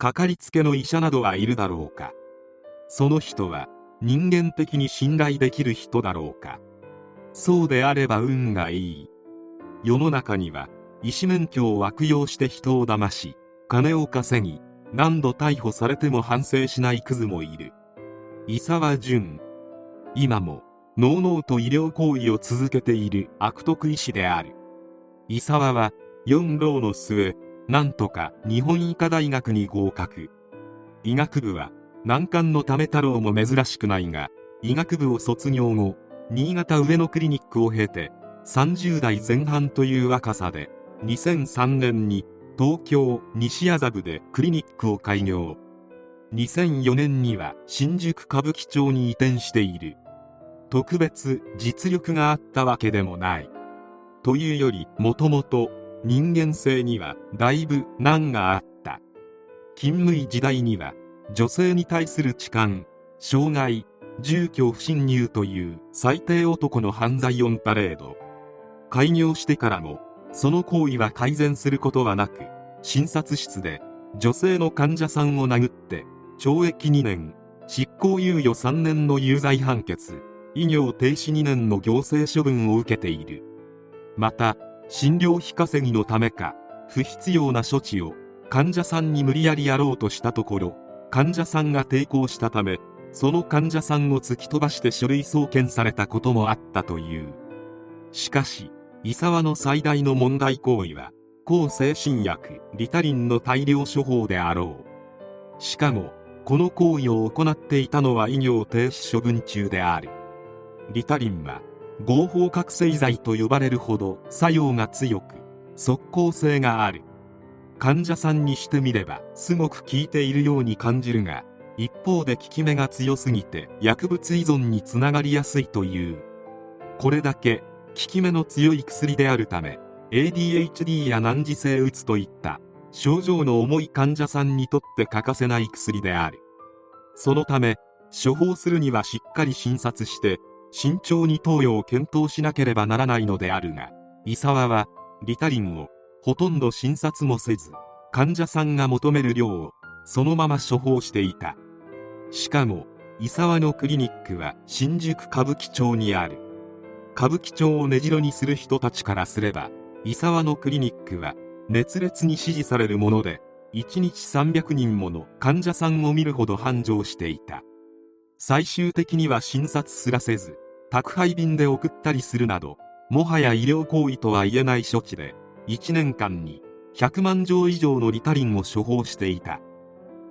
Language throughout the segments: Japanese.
かかりつけの医者などはいるだろうか。その人は人間的に信頼できる人だろうか。そうであれば運がいい。世の中には医師免許を悪用して人を騙し金を稼ぎ何度逮捕されても反省しないクズもいる。伊沢淳。今ものうのうと医療行為を続けている悪徳医師である。伊沢は4浪の末なんとか日本医科大学に合格。医学部は難関のため太郎も珍しくないが医学部を卒業後新潟上野クリニックを経て30代前半という若さで2003年に東京西麻布でクリニックを開業。2004年には新宿歌舞伎町に移転している。特別実力があったわけでもない。というよりもともと人間性にはだいぶ難があった。勤務医時代には女性に対する痴漢傷害住居不侵入という最低男の犯罪オンパレード。開業してからもその行為は改善することはなく診察室で女性の患者さんを殴って懲役2年執行猶予3年の有罪判決医療停止2年の行政処分を受けている。また診療費稼ぎのためか不必要な処置を患者さんに無理やりやろうとしたところ患者さんが抵抗したためその患者さんを突き飛ばして書類送検されたこともあったという。しかし伊沢の最大の問題行為は抗精神薬リタリンの大量処方であろう。しかもこの行為を行っていたのは医療停止処分中である。リタリンは合法覚醒剤と呼ばれるほど作用が強く即効性がある。患者さんにしてみればすごく効いているように感じるが一方で効き目が強すぎて薬物依存につながりやすいという。これだけ効き目の強い薬であるため ADHD や難治性うつといった症状の重い患者さんにとって欠かせない薬である。そのため処方するにはしっかり診察して慎重に投与を検討しなければならないのであるが伊沢はリタリンをほとんど診察もせず患者さんが求める量をそのまま処方していた。しかも伊沢のクリニックは新宿歌舞伎町にある。歌舞伎町を根城にする人たちからすれば伊沢のクリニックは熱烈に支持されるもので1日300人もの患者さんを見るほど繁盛していた。最終的には診察すらせず宅配便で送ったりするなどもはや医療行為とは言えない処置で1年間に100万錠以上のリタリンを処方していた。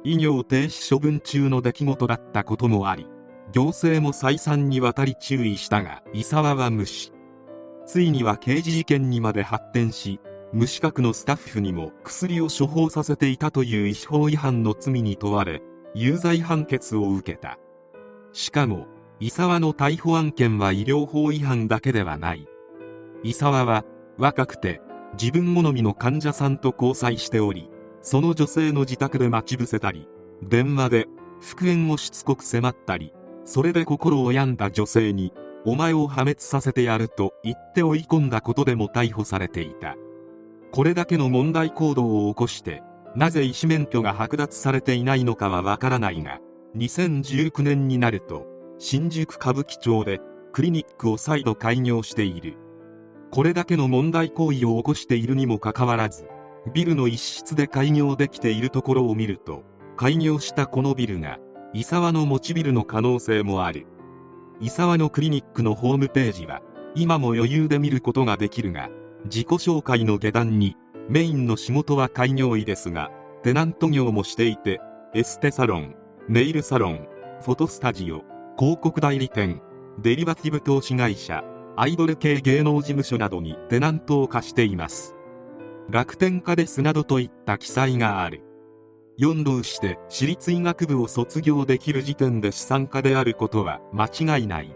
医療停止処分中の出来事だったこともあり行政も再三にわたり注意したが伊沢は無視。ついには刑事事件にまで発展し無資格のスタッフにも薬を処方させていたという医師法違反の罪に問われ有罪判決を受けた。しかも伊沢の逮捕案件は医療法違反だけではない。伊沢は若くて自分好みの患者さんと交際しておりその女性の自宅で待ち伏せたり電話で復縁をしつこく迫ったりそれで心を病んだ女性にお前を破滅させてやると言って追い込んだことでも逮捕されていた。これだけの問題行動を起こしてなぜ医師免許が剥奪されていないのかはわからないが2019年になると新宿歌舞伎町でクリニックを再度開業している。これだけの問題行為を起こしているにもかかわらずビルの一室で開業できているところを見ると開業したこのビルが伊沢の持ちビルの可能性もある。伊沢のクリニックのホームページは今も余裕で見ることができるが自己紹介の下段にメインの仕事は開業医ですがテナント業もしていてエステサロンネイルサロンフォトスタジオ広告代理店デリバティブ投資会社アイドル系芸能事務所などにテナントを貸しています。楽天家ですなどといった記載がある。4浪して私立医学部を卒業できる時点で資産家であることは間違いない。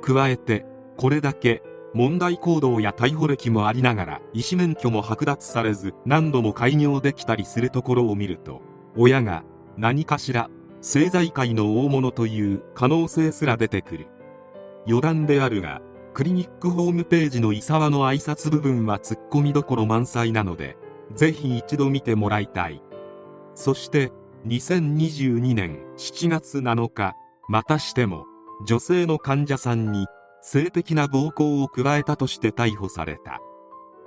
加えてこれだけ問題行動や逮捕歴もありながら医師免許も剥奪されず何度も開業できたりするところを見ると親が何かしら政財界の大物という可能性すら出てくる。余談であるがクリニックホームページの伊沢の挨拶部分はツッコミどころ満載なのでぜひ一度見てもらいたい。そして2022年7月7日またしても女性の患者さんに性的な暴行を加えたとして逮捕された。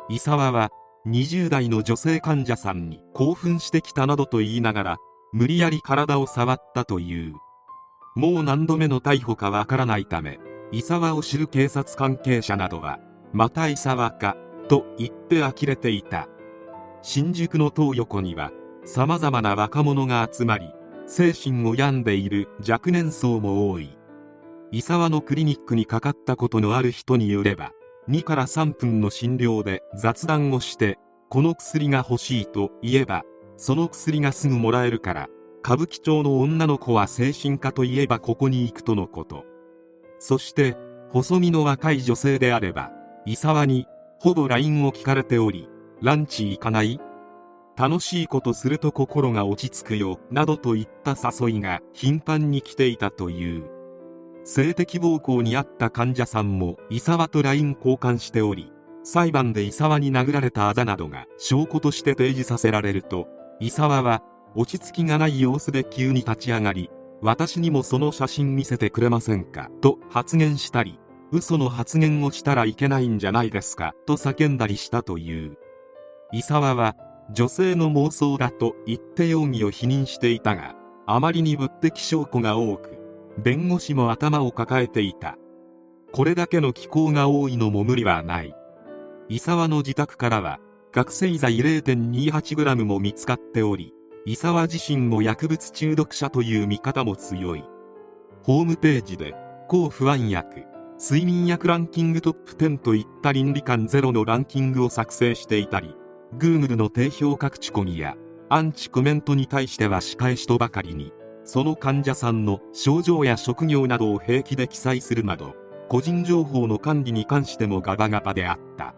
伊沢は20代の女性患者さんに興奮してきたなどと言いながら無理やり体を触ったという。もう何度目の逮捕かわからないため伊沢を知る警察関係者などはまた伊沢かと言って呆れていた。新宿の東横には様々な若者が集まり精神を病んでいる若年層も多い。伊沢のクリニックにかかったことのある人によれば2から3分の診療で雑談をしてこの薬が欲しいと言えばその薬がすぐもらえるから歌舞伎町の女の子は精神科といえばここに行くとのこと。そして細身の若い女性であれば伊沢にほぼ LINE を聞かれておりランチ行かない？楽しいことすると心が落ち着くよなどといった誘いが頻繁に来ていたという。性的暴行にあった患者さんも伊沢と LINE 交換しており裁判で伊沢に殴られたあざなどが証拠として提示させられると伊沢は落ち着きがない様子で急に立ち上がり私にもその写真見せてくれませんかと発言したり嘘の発言をしたらいけないんじゃないですかと叫んだりしたという。伊沢は女性の妄想だと言って容疑を否認していたがあまりに物的証拠が多く弁護士も頭を抱えていた。これだけの気候が多いのも無理はない。伊沢の自宅からは覚醒剤 0.28g も見つかっており伊沢自身も薬物中毒者という見方も強い。ホームページで抗不安薬睡眠薬ランキングトップ10といった倫理観ゼロのランキングを作成していたり Google の低評価口コミやアンチコメントに対しては仕返しとばかりにその患者さんの症状や職業などを平気で記載するなど個人情報の管理に関してもガバガバであった。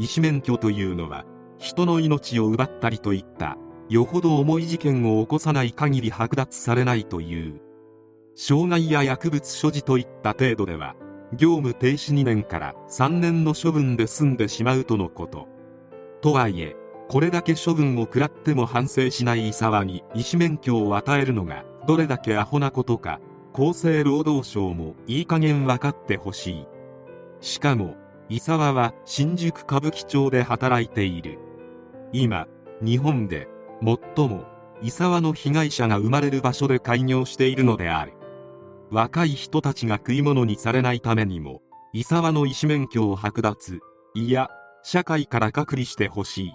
医師免許というのは人の命を奪ったりといったよほど重い事件を起こさない限り剥奪されないという傷害や薬物所持といった程度では業務停止2年から3年の処分で済んでしまうとのこと。とはいえこれだけ処分を食らっても反省しない伊沢に医師免許を与えるのがどれだけアホなことか厚生労働省もいい加減分かってほしい。しかも伊沢は新宿歌舞伎町で働いている。今日本で最も伊沢の被害者が生まれる場所で開業しているのである。若い人たちが食い物にされないためにも伊沢の医師免許を剥奪。いや社会から隔離してほしい。